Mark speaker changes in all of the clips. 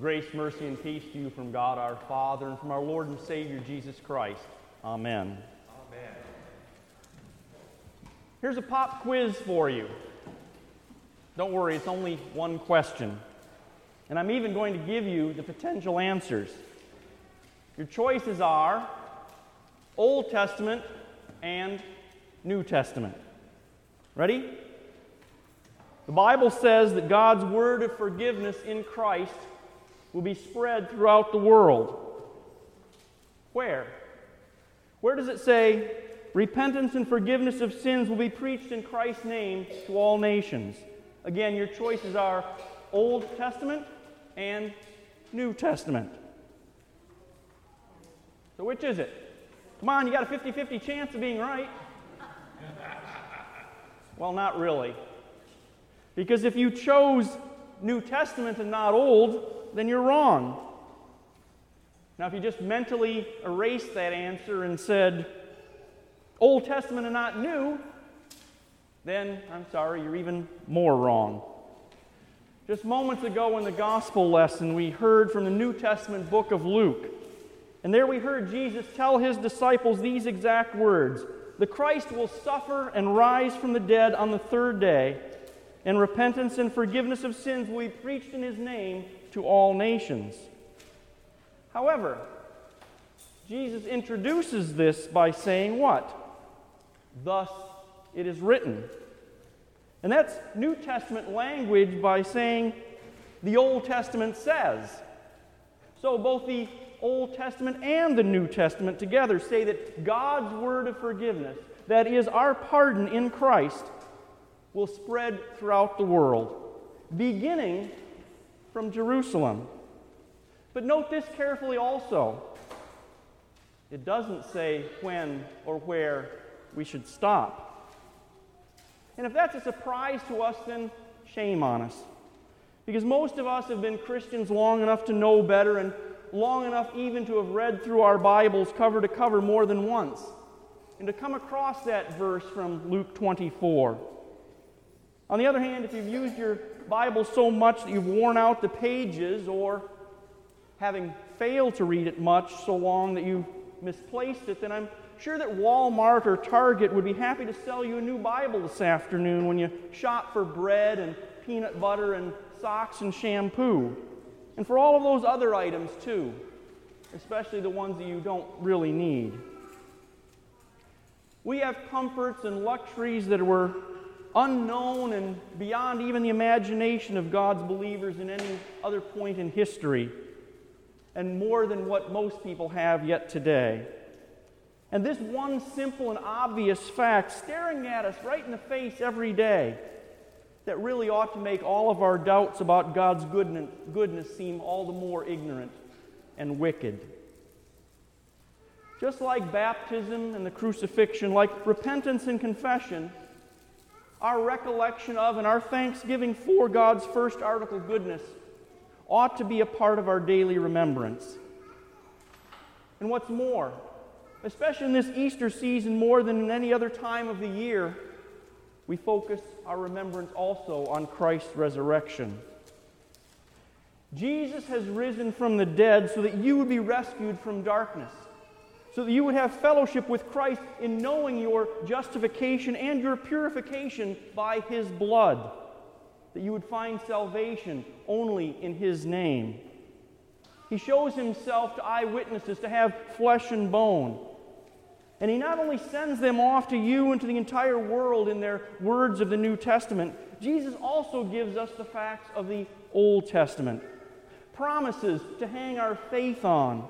Speaker 1: Grace, mercy, and peace to you from God our Father and from our Lord and Savior Jesus Christ. Amen.
Speaker 2: Amen.
Speaker 1: Here's a pop quiz for you. Don't worry, it's only one question. And I'm even going to give you the potential answers. Your choices are Old Testament and New Testament. Ready? The Bible says that God's word of forgiveness in Christ will be spread throughout the world. Where? Where does it say repentance and forgiveness of sins will be preached in Christ's name to all nations? Again, your choices are Old Testament and New Testament. So, which is it? Come on, you got a 50 50 chance of being right. well, not really. Because if you chose New Testament and not Old, then you're wrong. Now, if you just mentally erased that answer and said Old Testament and not New, then I'm sorry, you're even more wrong. Just moments ago in the gospel lesson, we heard from the New Testament book of Luke. And there we heard Jesus tell his disciples these exact words The Christ will suffer and rise from the dead on the third day, and repentance and forgiveness of sins will be preached in his name to all nations. However, Jesus introduces this by saying what? Thus it is written. And that's New Testament language by saying the Old Testament says. So both the Old Testament and the New Testament together say that God's word of forgiveness, that is, our pardon in Christ, will spread throughout the world, beginning from Jerusalem. But note this carefully also. It doesn't say when or where we should stop. And if that's a surprise to us, then shame on us. Because most of us have been Christians long enough to know better and long enough even to have read through our Bibles cover to cover more than once. And to come across that verse from Luke 24. On the other hand, if you've used your Bible so much that you've worn out the pages, or having failed to read it much so long that you've misplaced it, then I'm sure that Walmart or Target would be happy to sell you a new Bible this afternoon when you shop for bread and peanut butter and socks and shampoo. And for all of those other items, too, especially the ones that you don't really need. We have comforts and luxuries that were unknown and beyond even the imagination of God's believers in any other point in history, and more than what most people have yet today. And this one simple and obvious fact staring at us right in the face every day that really ought to make all of our doubts about God's goodness seem all the more ignorant and wicked. Just like baptism and the crucifixion, like repentance and confession, our recollection of and our thanksgiving for God's first article goodness ought to be a part of our daily remembrance. And what's more, especially in this Easter season more than in any other time of the year, we focus our remembrance also on Christ's resurrection. Jesus has risen from the dead so that you would be rescued from darkness so that you would have fellowship with Christ in knowing your justification and your purification by His blood, that you would find salvation only in His name. He shows Himself to eyewitnesses to have flesh and bone. And He not only sends them off to you and to the entire world in their words of the New Testament, Jesus also gives us the facts of the Old Testament, promises to hang our faith on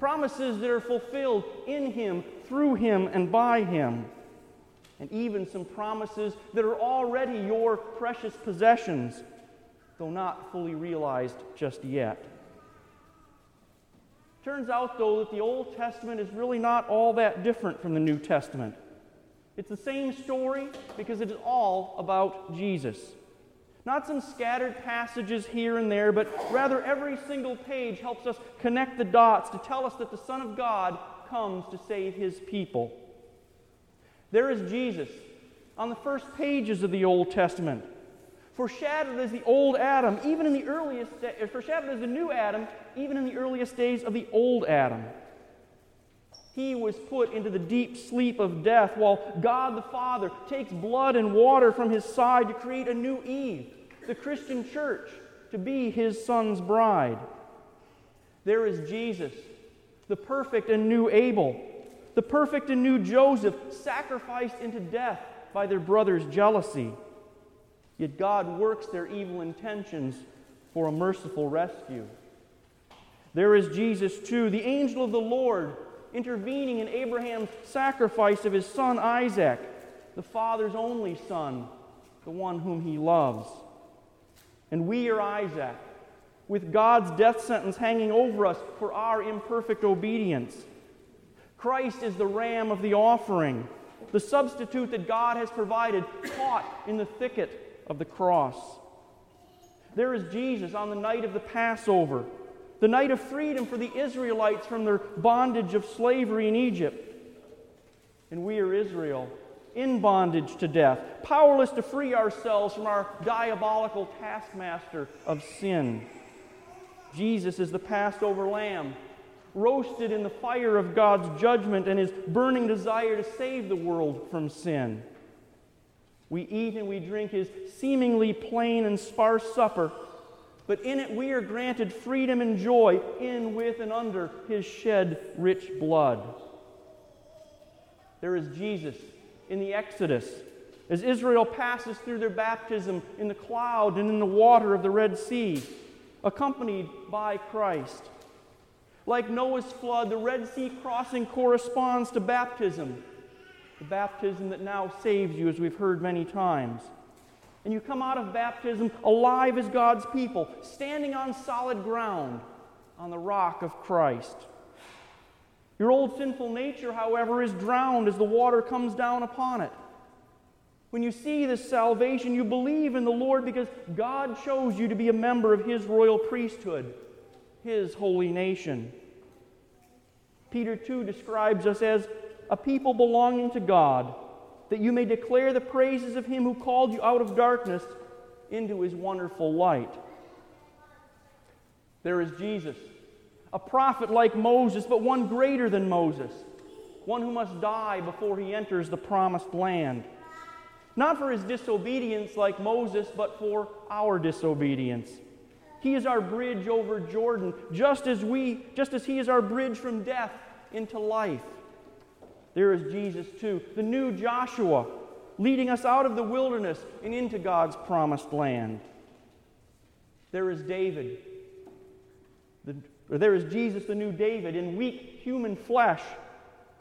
Speaker 1: promises that are fulfilled in Him, through Him, and by Him. And even some promises that are already your precious possessions, though not fully realized just yet. Turns out, though, that the Old Testament is really not all that different from the New Testament. It's the same story because it is all about Jesus. Not some scattered passages here and there, but rather every single page helps us connect the dots to tell us that the Son of God comes to save his people. There is Jesus on the first pages of the Old Testament, foreshadowed as the old Adam, even in the earliest, eh, foreshadowed as the new Adam, even in the earliest days of the old Adam. He was put into the deep sleep of death while God the Father takes blood and water from his side to create a new Eve, the Christian church, to be his son's bride. There is Jesus, the perfect and new Abel, the perfect and new Joseph, sacrificed into death by their brother's jealousy. Yet God works their evil intentions for a merciful rescue. There is Jesus, too, the angel of the Lord intervening in Abraham's sacrifice of his son Isaac, the father's only son, the one whom he loves. And we are Isaac, with God's death sentence hanging over us for our imperfect obedience. Christ is the ram of the offering, the substitute that God has provided, caught in the thicket of the cross. There is Jesus on the night of the Passover the night of freedom for the Israelites from their bondage of slavery in Egypt. And we are Israel, in bondage to death, powerless to free ourselves from our diabolical taskmaster of sin. Jesus is the Passover lamb, roasted in the fire of God's judgment and his burning desire to save the world from sin. We eat and we drink his seemingly plain and sparse supper but in it we are granted freedom and joy in, with, and under his shed rich blood. There is Jesus in the Exodus as Israel passes through their baptism in the cloud and in the water of the Red Sea, accompanied by Christ. Like Noah's flood, the Red Sea crossing corresponds to baptism, the baptism that now saves you, as we've heard many times. And you come out of baptism alive as God's people, standing on solid ground on the rock of Christ. Your old sinful nature, however, is drowned as the water comes down upon it. When you see this salvation, you believe in the Lord because God chose you to be a member of His royal priesthood, His holy nation. Peter 2 describes us as a people belonging to God that you may declare the praises of him who called you out of darkness into his wonderful light. There is Jesus, a prophet like Moses, but one greater than Moses, one who must die before he enters the promised land. Not for his disobedience like Moses, but for our disobedience. He is our bridge over Jordan, just as we, just as he is our bridge from death into life. There is Jesus, too, the new Joshua, leading us out of the wilderness and into God's promised land. There is David. The, there is Jesus, the new David, in weak human flesh,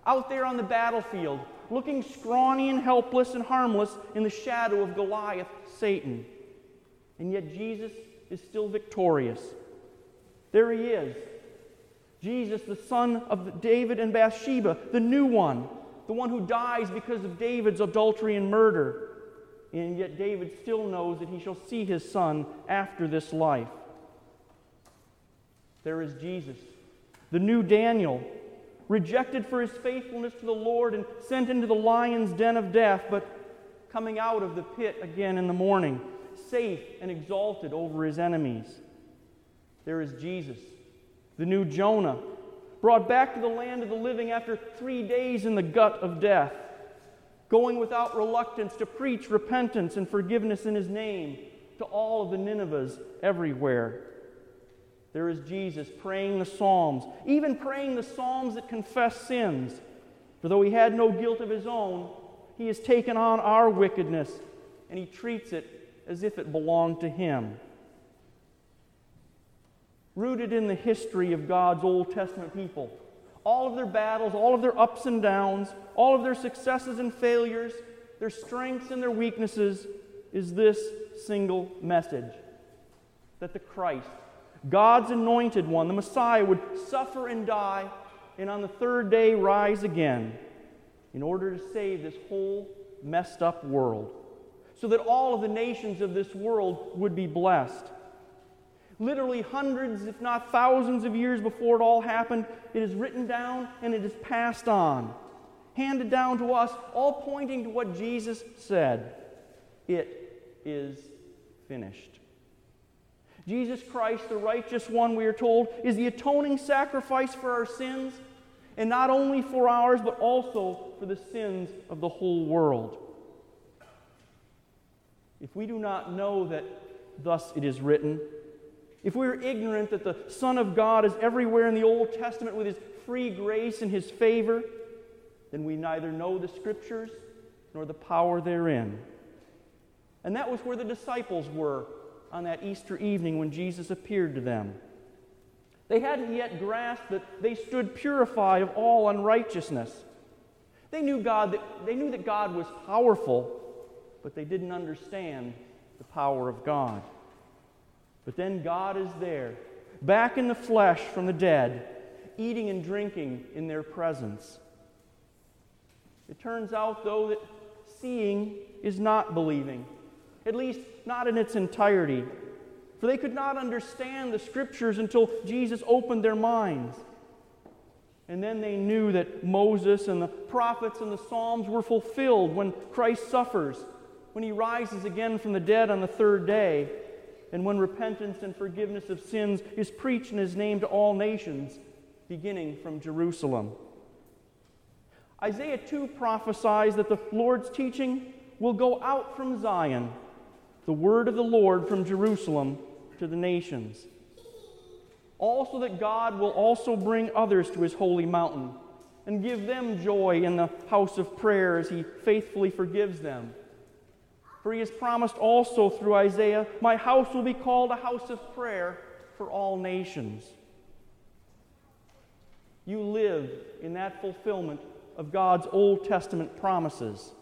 Speaker 1: out there on the battlefield, looking scrawny and helpless and harmless in the shadow of Goliath, Satan. And yet Jesus is still victorious. There he is, Jesus, the son of David and Bathsheba, the new one, the one who dies because of David's adultery and murder. And yet David still knows that he shall see his son after this life. There is Jesus, the new Daniel, rejected for his faithfulness to the Lord and sent into the lion's den of death, but coming out of the pit again in the morning, safe and exalted over his enemies. There is Jesus the new Jonah, brought back to the land of the living after three days in the gut of death, going without reluctance to preach repentance and forgiveness in his name to all of the Ninevehs everywhere. There is Jesus praying the Psalms, even praying the Psalms that confess sins. For though he had no guilt of his own, he has taken on our wickedness and he treats it as if it belonged to him rooted in the history of God's Old Testament people. All of their battles, all of their ups and downs, all of their successes and failures, their strengths and their weaknesses is this single message that the Christ, God's anointed one, the Messiah, would suffer and die and on the third day rise again in order to save this whole messed up world so that all of the nations of this world would be blessed literally hundreds, if not thousands of years before it all happened. It is written down and it is passed on, handed down to us, all pointing to what Jesus said. It is finished. Jesus Christ, the righteous one, we are told, is the atoning sacrifice for our sins, and not only for ours, but also for the sins of the whole world. If we do not know that thus it is written, if we are ignorant that the Son of God is everywhere in the Old Testament with his free grace and his favor, then we neither know the Scriptures nor the power therein. And that was where the disciples were on that Easter evening when Jesus appeared to them. They hadn't yet grasped that they stood purified of all unrighteousness. They knew God that they knew that God was powerful, but they didn't understand the power of God. But then God is there, back in the flesh from the dead, eating and drinking in their presence. It turns out, though, that seeing is not believing, at least not in its entirety. For they could not understand the scriptures until Jesus opened their minds. And then they knew that Moses and the prophets and the Psalms were fulfilled when Christ suffers, when he rises again from the dead on the third day, and when repentance and forgiveness of sins is preached in his name to all nations, beginning from Jerusalem. Isaiah 2 prophesies that the Lord's teaching will go out from Zion, the word of the Lord from Jerusalem to the nations. Also, that God will also bring others to his holy mountain and give them joy in the house of prayer as he faithfully forgives them. For he has promised also through Isaiah, My house will be called a house of prayer for all nations. You live in that fulfillment of God's Old Testament promises.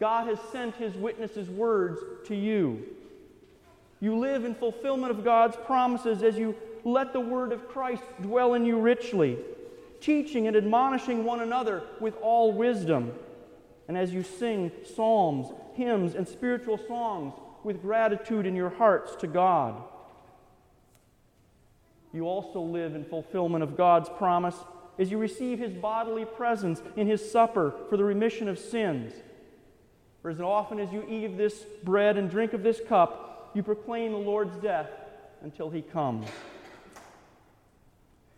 Speaker 1: God has sent his witnesses' words to you. You live in fulfillment of God's promises as you let the word of Christ dwell in you richly, teaching and admonishing one another with all wisdom, and as you sing psalms, hymns, and spiritual songs with gratitude in your hearts to God. You also live in fulfillment of God's promise as you receive his bodily presence in his supper for the remission of sins. For as often as you eat of this bread and drink of this cup, you proclaim the Lord's death until he comes.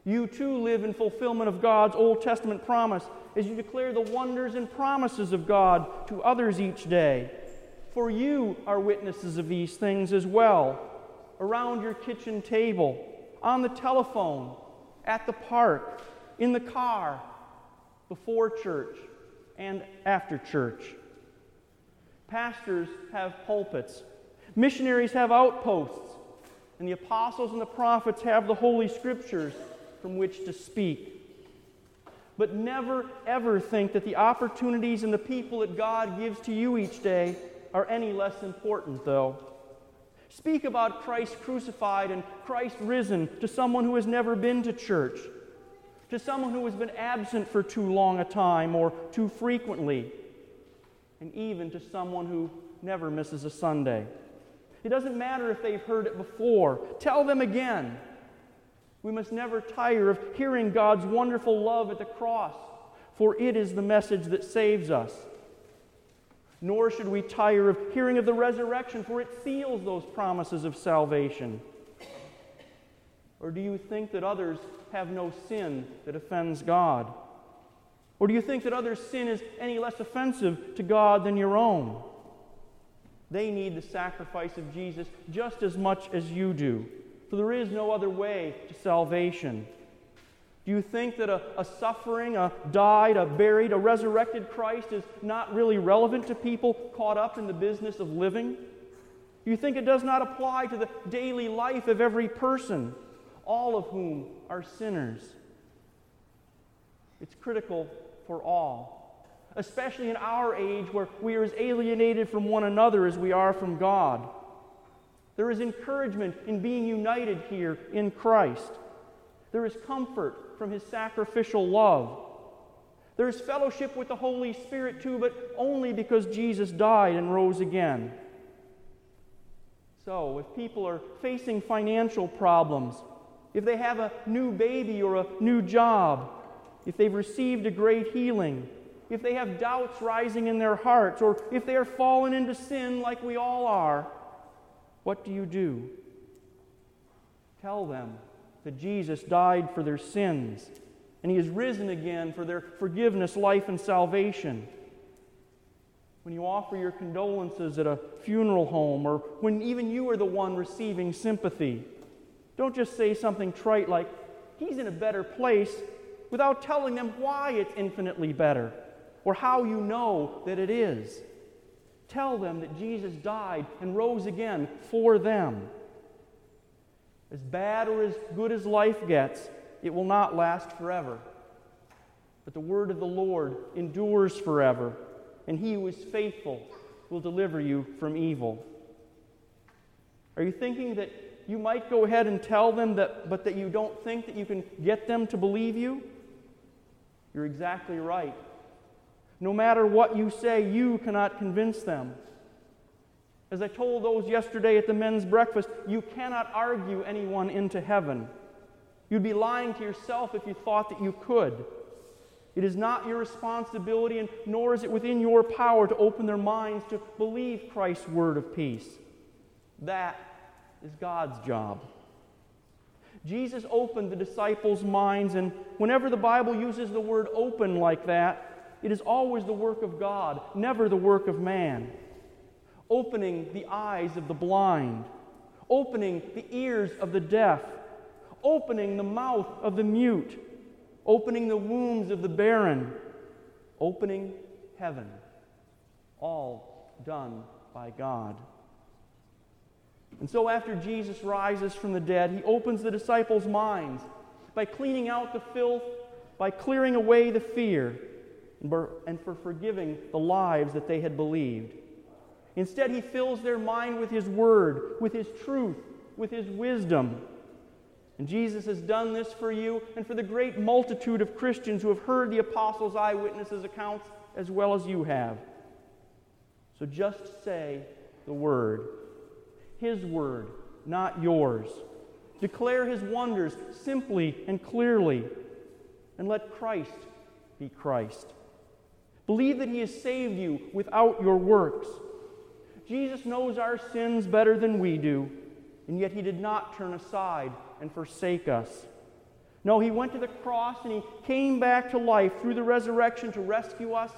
Speaker 1: You too live in fulfillment of God's Old Testament promise as you declare the wonders and promises of God to others each day. For you are witnesses of these things as well, around your kitchen table, on the telephone, at the park, in the car, before church, and after church. Pastors have pulpits, missionaries have outposts, and the apostles and the prophets have the Holy Scriptures from which to speak. But never, ever think that the opportunities and the people that God gives to you each day are any less important, though. Speak about Christ crucified and Christ risen to someone who has never been to church to someone who has been absent for too long a time or too frequently, and even to someone who never misses a Sunday. It doesn't matter if they've heard it before, tell them again. We must never tire of hearing God's wonderful love at the cross, for it is the message that saves us. Nor should we tire of hearing of the resurrection, for it seals those promises of salvation. Or do you think that others have no sin that offends God? Or do you think that others' sin is any less offensive to God than your own? They need the sacrifice of Jesus just as much as you do, for there is no other way to salvation. Do you think that a, a, suffering, a died, a buried, a resurrected Christ is not really relevant to people caught up in the business of living? You think it does not apply to the daily life of every person? all of whom are sinners. It's critical for all, especially in our age where we are as alienated from one another as we are from God. There is encouragement in being united here in Christ. There is comfort from his sacrificial love. There is fellowship with the Holy Spirit too, but only because Jesus died and rose again. So, if people are facing financial problems, if they have a new baby or a new job, if they've received a great healing, if they have doubts rising in their hearts, or if they are fallen into sin like we all are, what do you do? Tell them that Jesus died for their sins and he is risen again for their forgiveness, life, and salvation. When you offer your condolences at a funeral home, or when even you are the one receiving sympathy, don't just say something trite like, He's in a better place, without telling them why it's infinitely better or how you know that it is. Tell them that Jesus died and rose again for them. As bad or as good as life gets, it will not last forever. But the word of the Lord endures forever, and he who is faithful will deliver you from evil. Are you thinking that you might go ahead and tell them that, but that you don't think that you can get them to believe you? You're exactly right. No matter what you say, you cannot convince them. As I told those yesterday at the men's breakfast, you cannot argue anyone into heaven. You'd be lying to yourself if you thought that you could. It is not your responsibility, and nor is it within your power to open their minds to believe Christ's word of peace. That is God's job. Jesus opened the disciples' minds, and whenever the Bible uses the word open like that, it is always the work of God, never the work of man. Opening the eyes of the blind, opening the ears of the deaf, opening the mouth of the mute, opening the wombs of the barren, opening heaven. All done by God. And so, after Jesus rises from the dead, he opens the disciples' minds by cleaning out the filth, by clearing away the fear, and for forgiving the lives that they had believed. Instead, he fills their mind with his word, with his truth, with his wisdom. And Jesus has done this for you and for the great multitude of Christians who have heard the apostles' eyewitnesses' accounts as well as you have. So just say the word. His word, not yours. Declare his wonders simply and clearly, and let Christ be Christ. Believe that he has saved you without your works. Jesus knows our sins better than we do, and yet he did not turn aside and forsake us. No, he went to the cross and he came back to life through the resurrection to rescue us